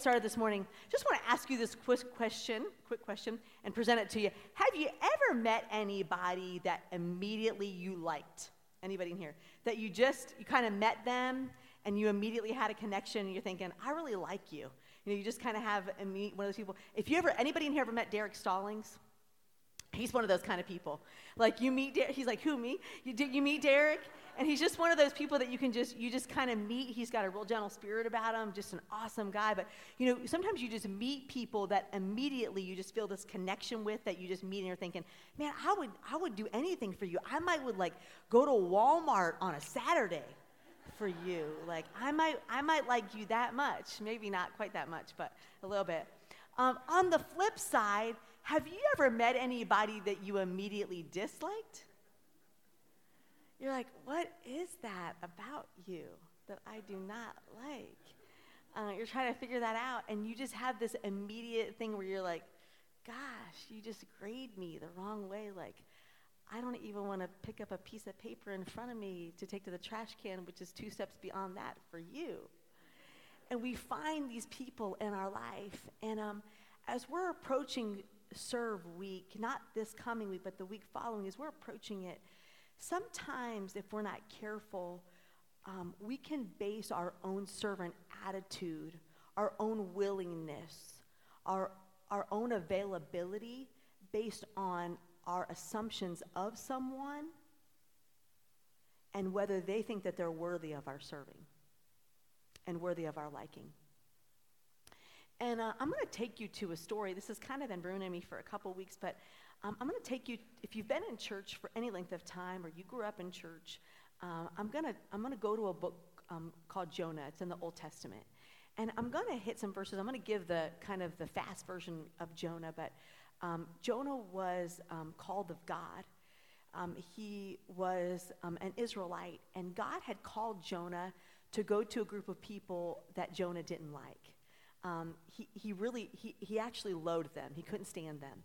started this morning, just want to ask you this quick question, quick question, and present it to you. Have you ever met anybody that immediately you liked? Anybody in here? That you just, you kind of met them and you immediately had a connection and you're thinking, I really like you. You know, you just kind of have a meet one of those people. If you ever, anybody in here ever met Derek Stallings? He's one of those kind of people. Like you meet, Derek, he's like, who me? You, you meet Derek? And he's just one of those people that you can just, you just kind of meet. He's got a real gentle spirit about him, just an awesome guy. But, you know, sometimes you just meet people that immediately you just feel this connection with that you just meet and you're thinking, man, I would, I would do anything for you. I might would like go to Walmart on a Saturday for you. Like I might, I might like you that much. Maybe not quite that much, but a little bit. Um, on the flip side, have you ever met anybody that you immediately disliked? You're like, what is that about you that I do not like? Uh, you're trying to figure that out, and you just have this immediate thing where you're like, gosh, you just grade me the wrong way. Like, I don't even want to pick up a piece of paper in front of me to take to the trash can, which is two steps beyond that for you. And we find these people in our life. And um, as we're approaching Serve Week, not this coming week, but the week following, as we're approaching it, sometimes if we're not careful, um, we can base our own servant attitude, our own willingness, our, our own availability based on our assumptions of someone and whether they think that they're worthy of our serving and worthy of our liking. And uh, I'm going to take you to a story. This has kind of been ruining me for a couple weeks, but um, I'm going to take you, if you've been in church for any length of time or you grew up in church, uh, I'm going to I'm gonna go to a book um, called Jonah. It's in the Old Testament. And I'm going to hit some verses. I'm going to give the kind of the fast version of Jonah, but um, Jonah was um, called of God. Um, he was an Israelite, and God had called Jonah to go to a group of people that Jonah didn't like. He, he really, he, he actually loathed them. He couldn't stand them.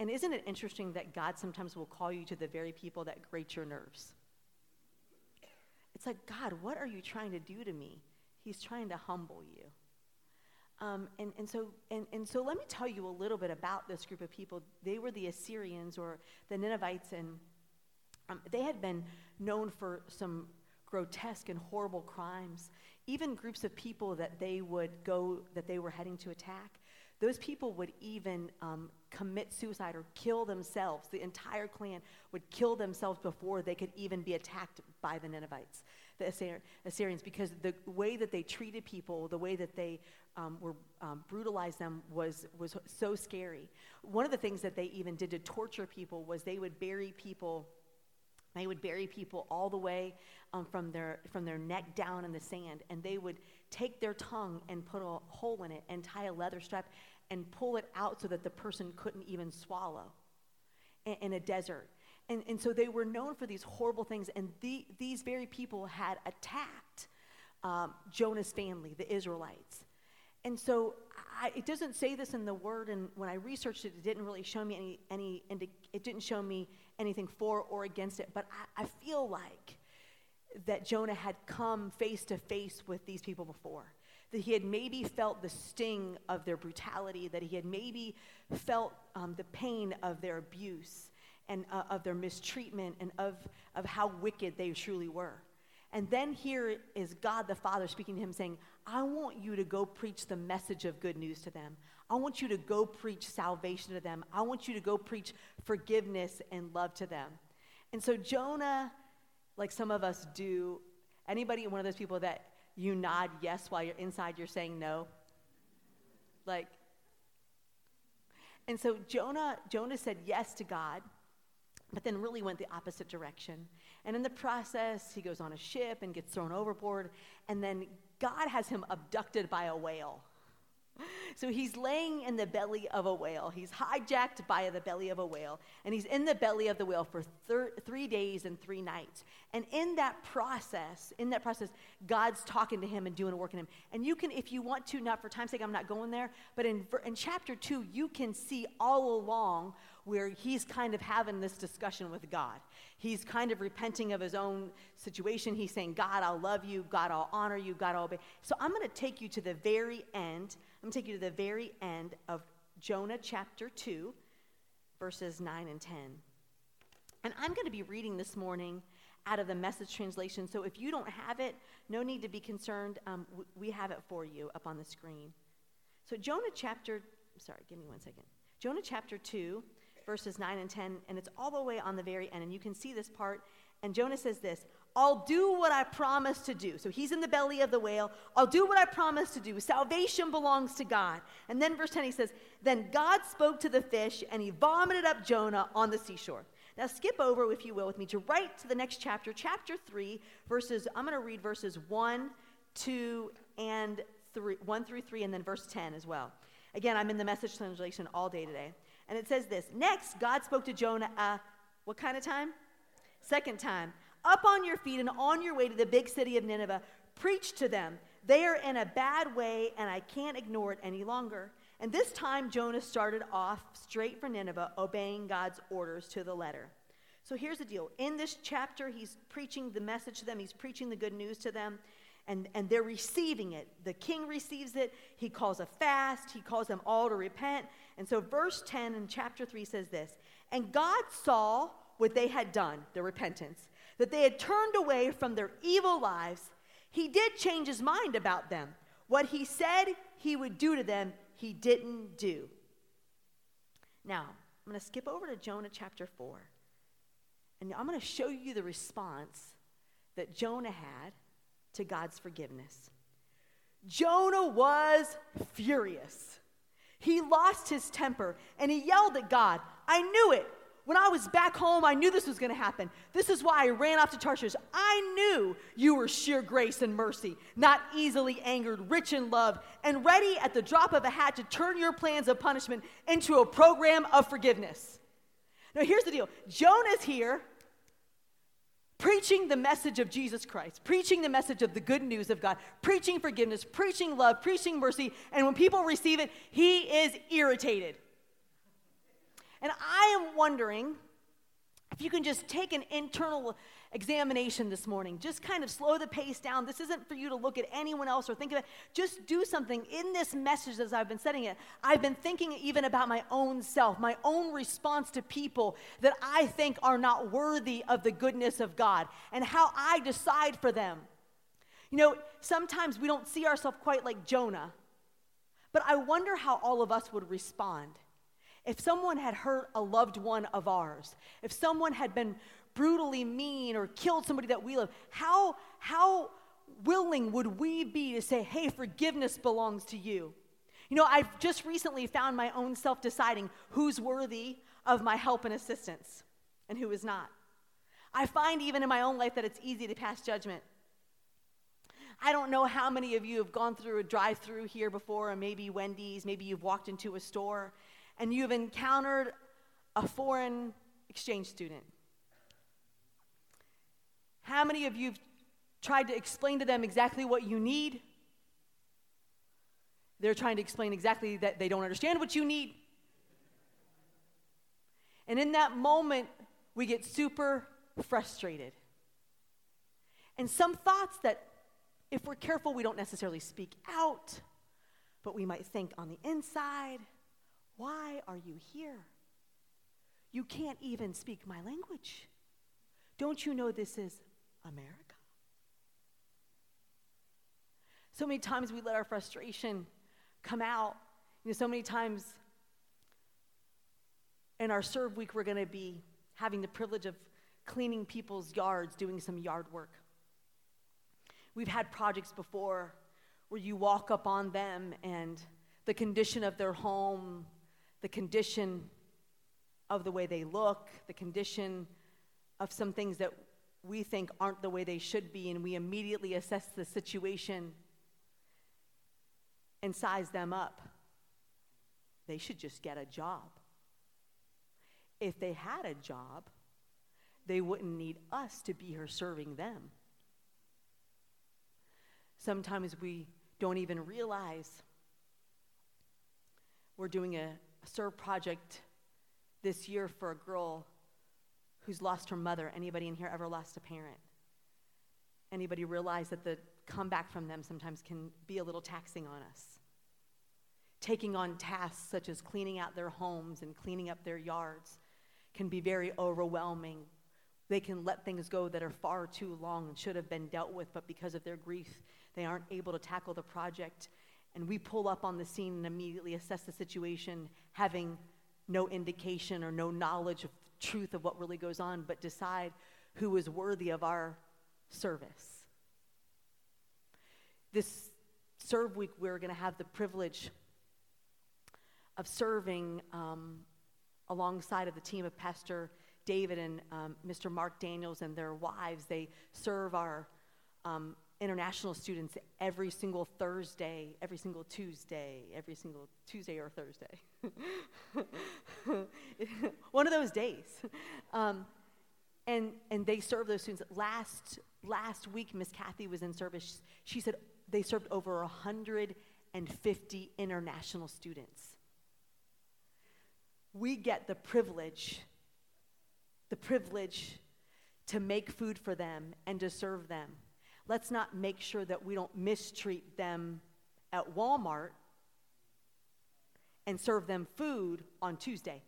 And isn't it interesting that God sometimes will call you to the very people that grate your nerves? It's like, God, what are you trying to do to me? He's trying to humble you. Um, and, and, so, and, and so let me tell you a little bit about this group of people. They were the Assyrians or the Ninevites, and um, they had been known for some grotesque and horrible crimes. Even groups of people that they would go, that they were heading to attack, those people would even um, commit suicide or kill themselves. The entire clan would kill themselves before they could even be attacked by the Ninevites, the Assyrians, because the way that they treated people, the way that they um, were um, brutalized them was, was so scary. One of the things that they even did to torture people was they would bury people. They would bury people all the way um, from, their, from their neck down in the sand, and they would take their tongue and put a hole in it and tie a leather strap and pull it out so that the person couldn't even swallow in, in a desert. And, and so they were known for these horrible things, and the, these very people had attacked um, Jonah's family, the Israelites. And so I, it doesn't say this in the word, and when I researched it, it didn't really show me any, any it didn't show me anything for or against it. But I, I feel like that Jonah had come face to face with these people before. That he had maybe felt the sting of their brutality, that he had maybe felt um, the pain of their abuse and uh, of their mistreatment and of, of how wicked they truly were. And then here is God the Father speaking to him, saying, I want you to go preach the message of good news to them. I want you to go preach salvation to them. I want you to go preach forgiveness and love to them. And so Jonah, like some of us do, anybody one of those people that you nod yes while you're inside you're saying no? Like and so Jonah Jonah said yes to God but then really went the opposite direction. And in the process, he goes on a ship and gets thrown overboard, and then God has him abducted by a whale. So he's laying in the belly of a whale. He's hijacked by the belly of a whale, and he's in the belly of the whale for thir- three days and three nights. And in that process, in that process, God's talking to him and doing a work in him. And you can, if you want to, not for time's sake, I'm not going there, but in, in chapter two, you can see all along where he's kind of having this discussion with God. He's kind of repenting of his own situation. He's saying, God, I'll love you. God, I'll honor you. God, I'll obey. So I'm going to take you to the very end. Going to take you to the very end of Jonah chapter 2, verses 9 and 10. And I'm going to be reading this morning out of the message translation. So if you don't have it, no need to be concerned. Um, we have it for you up on the screen. So, Jonah chapter, sorry, give me one second. Jonah chapter 2, verses 9 and 10, and it's all the way on the very end. And you can see this part. And Jonah says this I'll do what I promised to do. So he's in the belly of the whale. I'll do what I promised to do. Salvation belongs to God. And then verse 10, he says, Then God spoke to the fish, and he vomited up Jonah on the seashore. Now, skip over, if you will, with me to right to the next chapter, chapter 3, verses, I'm going to read verses 1, 2, and 3, 1 through 3, and then verse 10 as well. Again, I'm in the message translation all day today. And it says this Next, God spoke to Jonah, uh, what kind of time? Second time. Up on your feet and on your way to the big city of Nineveh, preach to them. They are in a bad way, and I can't ignore it any longer. And this time, Jonah started off straight for Nineveh, obeying God's orders to the letter. So here's the deal. In this chapter, he's preaching the message to them, he's preaching the good news to them, and, and they're receiving it. The king receives it. He calls a fast, he calls them all to repent. And so, verse 10 in chapter 3 says this And God saw what they had done, the repentance, that they had turned away from their evil lives. He did change his mind about them. What he said he would do to them, he didn't do. Now, I'm going to skip over to Jonah chapter 4. And I'm going to show you the response that Jonah had to God's forgiveness. Jonah was furious. He lost his temper and he yelled at God, I knew it. When I was back home, I knew this was going to happen. This is why I ran off to Tarshish. I knew you were sheer grace and mercy, not easily angered, rich in love, and ready at the drop of a hat to turn your plans of punishment into a program of forgiveness. Now, here's the deal Jonah's here preaching the message of Jesus Christ, preaching the message of the good news of God, preaching forgiveness, preaching love, preaching mercy, and when people receive it, he is irritated. And I am wondering if you can just take an internal examination this morning. Just kind of slow the pace down. This isn't for you to look at anyone else or think of it. Just do something in this message as I've been setting it. I've been thinking even about my own self, my own response to people that I think are not worthy of the goodness of God, and how I decide for them. You know, sometimes we don't see ourselves quite like Jonah, but I wonder how all of us would respond if someone had hurt a loved one of ours, if someone had been brutally mean or killed somebody that we love, how, how willing would we be to say, hey, forgiveness belongs to you? You know, I've just recently found my own self deciding who's worthy of my help and assistance and who is not. I find even in my own life that it's easy to pass judgment. I don't know how many of you have gone through a drive through here before, or maybe Wendy's, maybe you've walked into a store, and you've encountered a foreign exchange student? How many of you have tried to explain to them exactly what you need? They're trying to explain exactly that they don't understand what you need. And in that moment, we get super frustrated. And some thoughts that, if we're careful, we don't necessarily speak out, but we might think on the inside. Why are you here? You can't even speak my language. Don't you know this is America? So many times we let our frustration come out. You know, so many times in our serve week, we're going to be having the privilege of cleaning people's yards, doing some yard work. We've had projects before where you walk up on them and the condition of their home, the condition of the way they look, the condition of some things that we think aren't the way they should be, and we immediately assess the situation and size them up. They should just get a job. If they had a job, they wouldn't need us to be here serving them. Sometimes we don't even realize we're doing a serve project this year for a girl who's lost her mother. Anybody in here ever lost a parent? Anybody realize that the comeback from them sometimes can be a little taxing on us? Taking on tasks such as cleaning out their homes and cleaning up their yards can be very overwhelming. They can let things go that are far too long and should have been dealt with, but because of their grief, they aren't able to tackle the project. And we pull up on the scene and immediately assess the situation, having no indication or no knowledge of truth of what really goes on, but decide who is worthy of our service. This serve week, we're going to have the privilege of serving um, alongside of the team of Pastor David and um, Mr. Mark Daniels and their wives. They serve our um, international students every single Thursday, every single Tuesday, every single Tuesday or Thursday. One of those days. Um, and, and they serve those students. Last, last week, Miss Kathy was in service. She said they served over 150 international students. We get the privilege, the privilege to make food for them and to serve them let's not make sure that we don't mistreat them at Walmart and serve them food on Tuesday.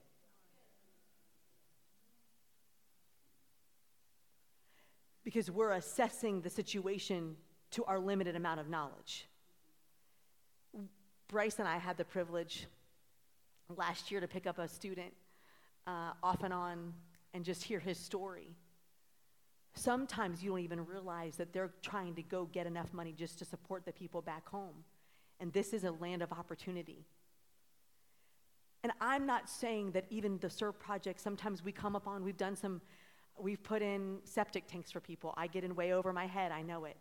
Because we're assessing the situation to our limited amount of knowledge. Bryce and I had the privilege last year to pick up a student uh, off and on and just hear his story. Sometimes you don't even realize that they're trying to go get enough money just to support the people back home. And this is a land of opportunity. And I'm not saying that even the serve project, sometimes we come upon, we've done some, we've put in septic tanks for people. I get in way over my head, I know it.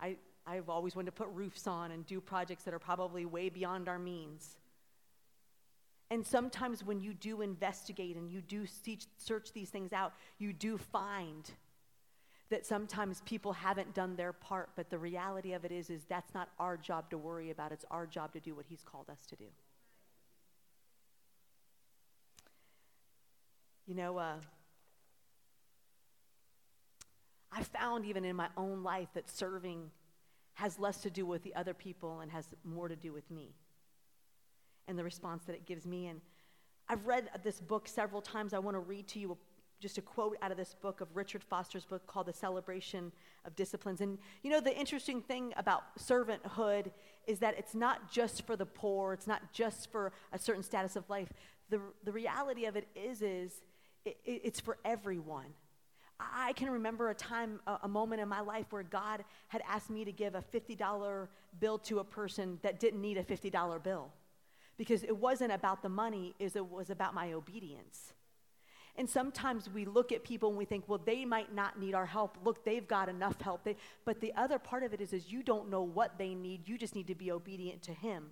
I, I've always wanted to put roofs on and do projects that are probably way beyond our means. And sometimes when you do investigate and you do search these things out, you do find that sometimes people haven't done their part, but the reality of it is is that's not our job to worry about. It's our job to do what he's called us to do. You know, uh, I found even in my own life that serving has less to do with the other people and has more to do with me and the response that it gives me. And I've read this book several times. I want to read to you just a quote out of this book of Richard Foster's book called The Celebration of Disciplines. And you know, the interesting thing about servanthood is that it's not just for the poor, it's not just for a certain status of life. The, the reality of it is, is it, it's for everyone. I can remember a time, a, a, moment in my life where God had asked me to give a $50 bill to a person that didn't need a $50 bill because it wasn't about the money, is it was about my obedience. And sometimes we look at people and we think, well, they might not need our help. Look, they've got enough help. They, but the other part of it is, is you don't know what they need. You just need to be obedient to Him.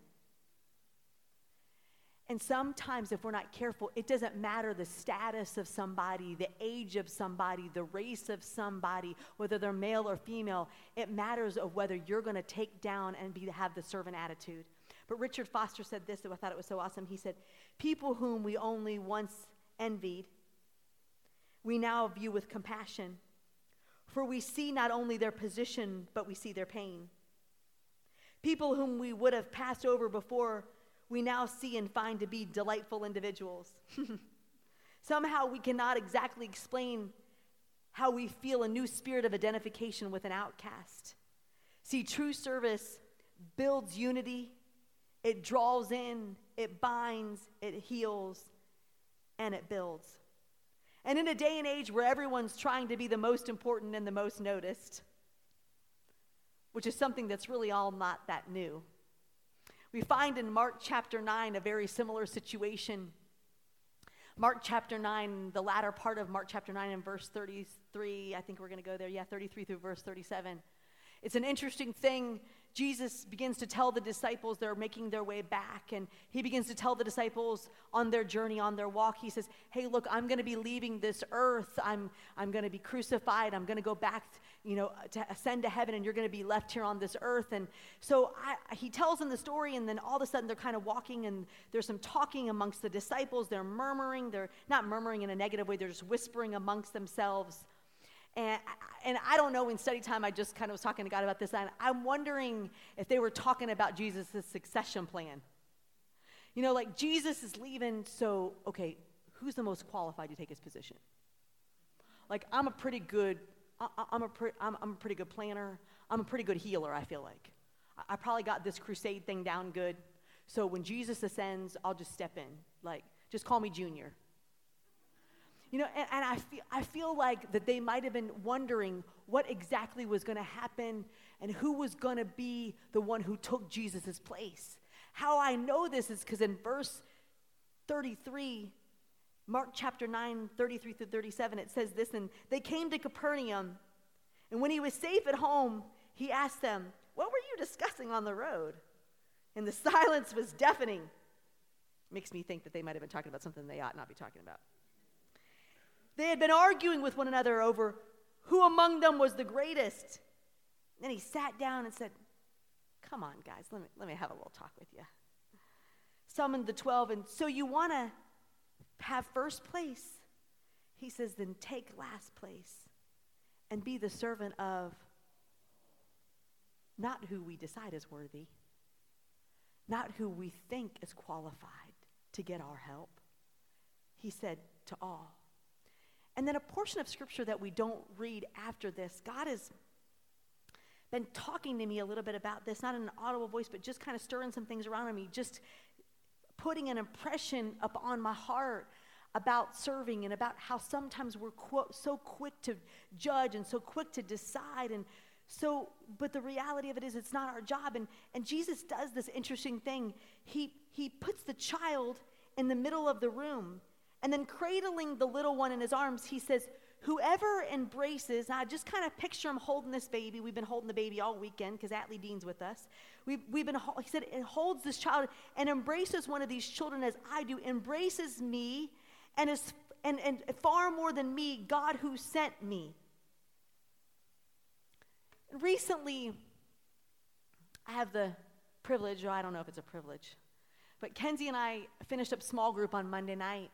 And sometimes, if we're not careful, it doesn't matter the status of somebody, the age of somebody, the race of somebody, whether they're male or female. It matters of whether you're going to take down and be, have the servant attitude. But Richard Foster said this, and I thought it was so awesome. He said, People whom we only once envied, we now view with compassion, for we see not only their position, but we see their pain. People whom we would have passed over before, we now see and find to be delightful individuals. Somehow we cannot exactly explain how we feel a new spirit of identification with an outcast. See, true service builds unity it draws in, it binds, it heals, and it builds. And in a day and age where everyone's trying to be the most important and the most noticed, which is something that's really all not that new, we find in Mark chapter 9 a very similar situation. Mark chapter 9, the latter part of Mark chapter 9 and verse 33, I think we're going to go there. Yeah, 33 through verse 37. It's an interesting thing Jesus begins to tell the disciples they're making their way back, and he begins to tell the disciples on their journey, on their walk, he says, Hey, look, I'm going to be leaving this earth. I'm, I'm going to be crucified. I'm going to go back, you know, to ascend to heaven, and you're going to be left here on this earth. And so I, he tells them the story, and then all of a sudden they're kind of walking, and there's some talking amongst the disciples. They're murmuring. They're not murmuring in a negative way, they're just whispering amongst themselves. And, and I don't know, in study time, I just kind of was talking to God about this. And I'm wondering if they were talking about Jesus' succession plan. You know, like Jesus is leaving, so, okay, who's the most qualified to take his position? Like, I'm a pretty good, I, am a, pre, I'm, I'm, a pretty good planner. I'm a pretty good healer, I feel like. I, I probably got this crusade thing down good. So when Jesus ascends, I'll just step in. Like, just call me Junior. You know, and, and I, feel, I feel like that they might have been wondering what exactly was going to happen and who was going to be the one who took Jesus' place. How I know this is because in verse 33, Mark chapter 9, 33 through 37, it says this, and they came to Capernaum, and when he was safe at home, he asked them, What were you discussing on the road? And the silence was deafening. Makes me think that they might have been talking about something they ought not be talking about. They had been arguing with one another over who among them was the greatest. Then he sat down and said, Come on, guys, let me, let me have a little talk with you. Summoned the 12, and so you want to have first place? He says, Then take last place and be the servant of not who we decide is worthy, not who we think is qualified to get our help. He said to all. And then a portion of scripture that we don't read after this, God has been talking to me a little bit about this, not in an audible voice, but just kind of stirring some things around in me, just putting an impression upon my heart about serving and about how sometimes we're qu- so quick to judge and so quick to decide and so but the reality of it is it's not our job. And and jesus does this interesting thing. He he puts the child in the middle of the room and then, cradling the little one in his arms, he says, Whoever embraces, I just kind of picture him holding this baby. We've been holding the baby all weekend because Atlee Dean's with us. We've, we've been, he said, it holds this child and embraces one of these children as I do, embraces me, and is and, and far more than me, God who sent me. Recently, I have the privilege, or I don't know if it's a privilege, but Kenzie and I finished up small group on Monday night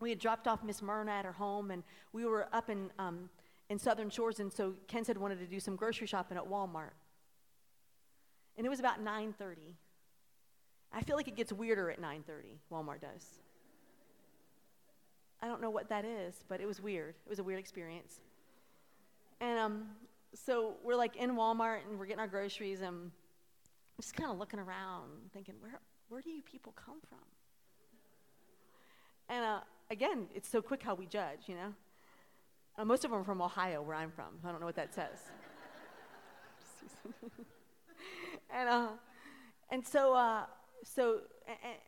we had dropped off Miss Myrna at her home, and we were up in, um, in Southern Shores, and so Kenzie wanted to do some grocery shopping at Walmart. And it was about 9.30. I feel like it gets weirder at 9.30, Walmart does. I don't know what that is, but it was weird. It was a weird experience. And um, so we're like in Walmart, and we're getting our groceries, and just kind of looking around, thinking, where, where do you people come from? And uh, again, it's so quick how we judge, you know? Uh, most of them are from Ohio, where I'm from. I don't know what that says. and, uh, and so, uh, so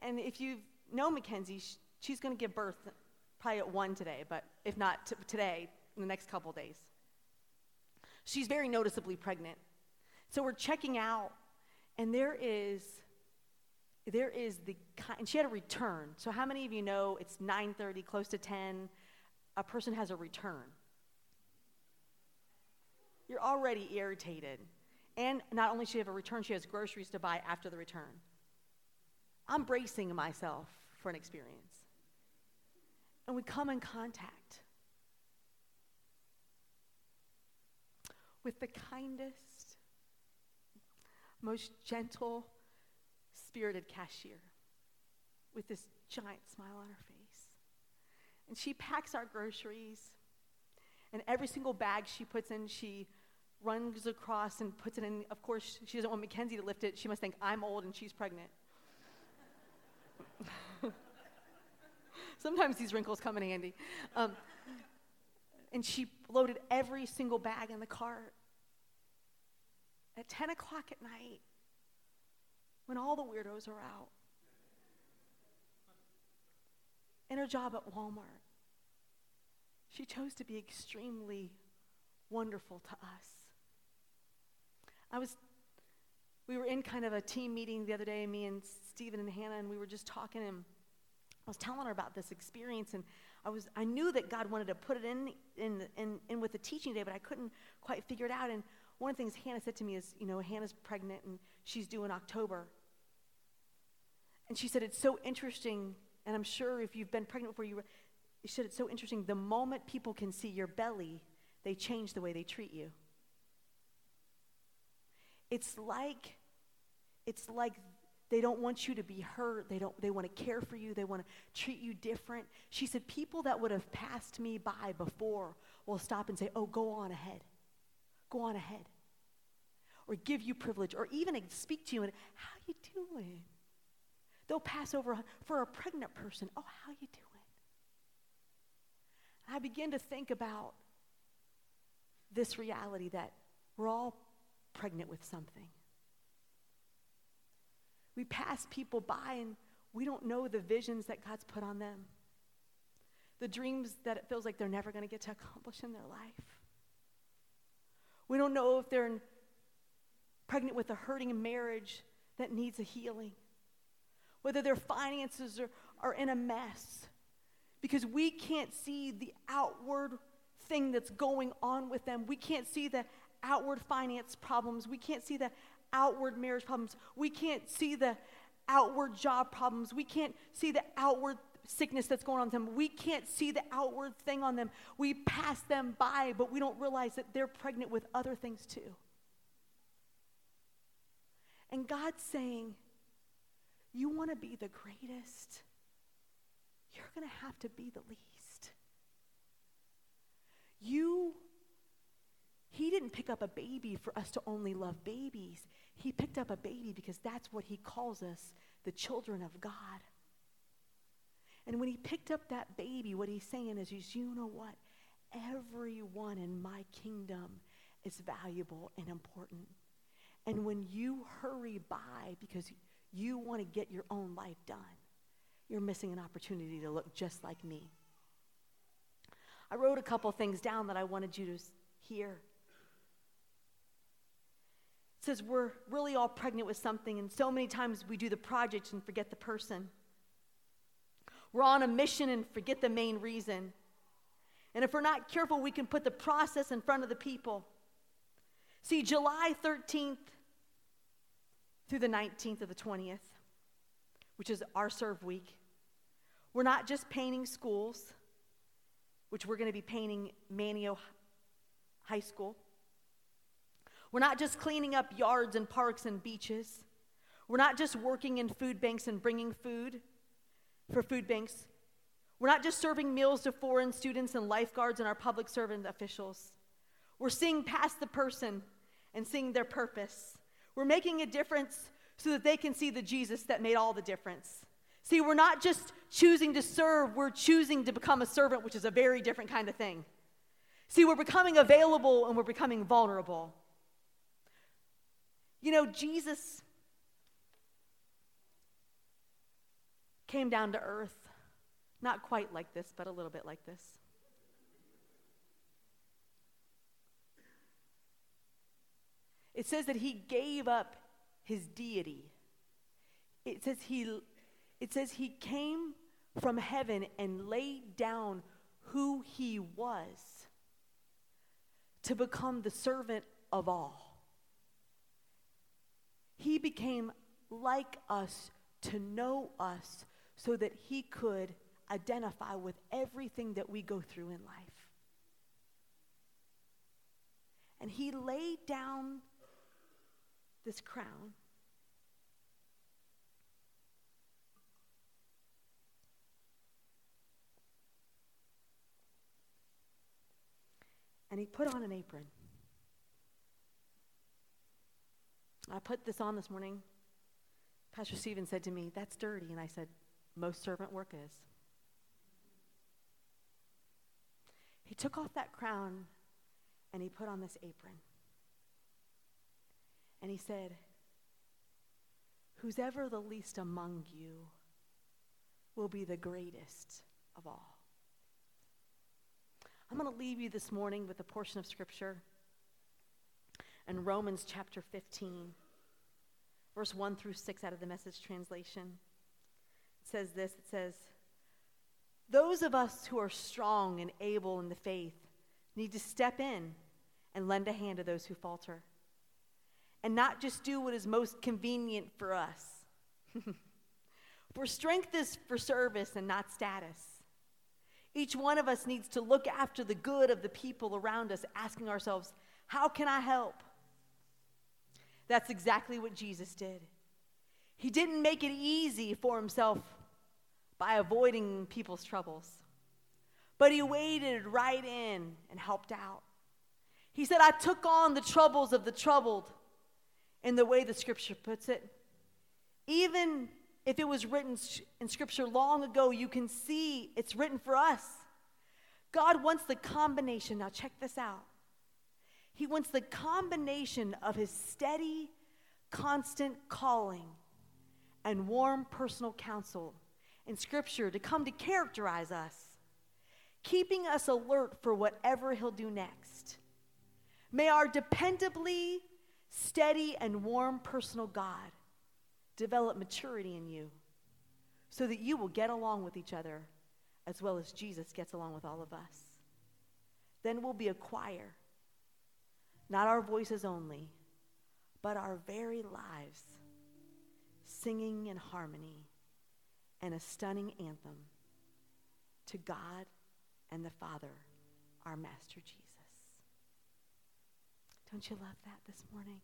and, and, if you know Mackenzie, she's going to give birth probably at one today, but if not t- today, in the next couple days. She's very noticeably pregnant. So we're checking out, and there is there is the kind, she had a return. So how many of you know it's 9:30, close to 10, a person has a return? You're already irritated. And not only she have a return, she has groceries to buy after the return. I'm bracing myself for an experience. And we come in contact with the kindest, most gentle, spirited cashier with this giant smile on her face. And she packs our groceries, and every single bag she puts in, she runs across and puts it in. Of course, she doesn't want Mackenzie to lift it. She must think I'm old and she's pregnant. Sometimes these wrinkles come in handy. Um, and she loaded every single bag in the cart. At 10 o'clock at night, when all the weirdos are out. In her job at Walmart, she chose to be extremely wonderful to us. I was we were in kind of a team meeting the other day, me and Stephen and Hannah, and we were just talking, and I was telling her about this experience, and I was I knew that God wanted to put it in in in, in with the teaching day, but I couldn't quite figure it out. And one of the things Hannah said to me is, you know, Hannah's pregnant and she's due in October. And she said, it's so interesting, and I'm sure if you've been pregnant before, you, she said, it's so interesting. The moment people can see your belly, they change the way they treat you. It's like, it's like they don't want you to be hurt. They, don't, they want to care for you. They want to treat you different. She said, People that would have passed me by before will stop and say, Oh, go on ahead. Go on ahead. Or give you privilege, or even speak to you and, How you doing? They'll pass over for a pregnant person. Oh, how you doing? I begin to think about this reality that we're all pregnant with something. We pass people by and we don't know the visions that God's put on them, the dreams that it feels like they're never going to get to accomplish in their life. We don't know if they're pregnant with a hurting marriage that needs a healing, whether their finances are, are in a mess, because we can't see the outward thing that's going on with them. We can't see the outward finance problems. We can't see the outward marriage problems. We can't see the outward job problems. We can't see the outward sickness that's going on with them. We can't see the outward thing on them. We pass them by, but we don't realize that they're pregnant with other things too. And God's saying, You want to be the greatest? You're going to have to be the least. You he didn't pick up a baby for us to only love babies. He picked up a baby because that's what he calls us, the children of God. And when he picked up that baby, what he's saying is, you know what? Everyone in my kingdom is valuable and important. And when you hurry by because you want to get your own life done, you're missing an opportunity to look just like me. I wrote a couple things down that I wanted you to hear. It says we're really all pregnant with something, and so many times we do the project and forget the person. We're on a mission and forget the main reason. And if we're not careful, we can put the process in front of the people. See, July 13th through the 19th of the 20th, which is our serve week, we're not just painting schools, which we're going to be painting Manteo High School. We're not just cleaning up yards and parks and beaches. We're not just working in food banks and bringing food for food banks. We're not just serving meals to foreign students and lifeguards and our public servant officials. We're seeing past the person and seeing their purpose. We're making a difference so that they can see the Jesus that made all the difference. See, we're not just choosing to serve, we're choosing to become a servant, which is a very different kind of thing. See, we're becoming available and we're becoming vulnerable. You know, Jesus came down to earth, not quite like this, but a little bit like this. It says that he gave up his deity. It says he, it says he came from heaven and laid down who he was to become the servant of all. He became like us to know us so that he could identify with everything that we go through in life. And he laid down this crown. And he put on an apron. I put this on this morning. Pastor Stephen said to me, That's dirty. And I said, Most servant work is. He took off that crown and he put on this apron. And he said, Who's ever the least among you will be the greatest of all. I'm going to leave you this morning with a portion of scripture in Romans chapter 15. verse 1 through 6 out of the message translation. It says this it says, Those of us who are strong and able in the faith need to step in and lend a hand to those who falter. And not just do what is most convenient for us. for strength is for service and not status. Each one of us needs to look after the good of the people around us, asking ourselves, How can I help? That's exactly what Jesus did. He didn't make it easy for himself by avoiding people's troubles, but he waded right in and helped out. He said, I took on the troubles of the troubled, in the way the scripture puts it. Even if it was written in scripture long ago, you can see it's written for us. God wants the combination. Now, check this out. He wants the combination of his steady, constant calling and warm personal counsel in scripture to come to characterize us, keeping us alert for whatever he'll do next. May our dependably steady and warm personal God develop maturity in you so that you will get along with each other as well as Jesus gets along with all of us. Then we'll be a choir, not our voices only, but our very lives, singing in harmony and a stunning anthem to God and the Father, our Master Jesus. Don't you love that this morning?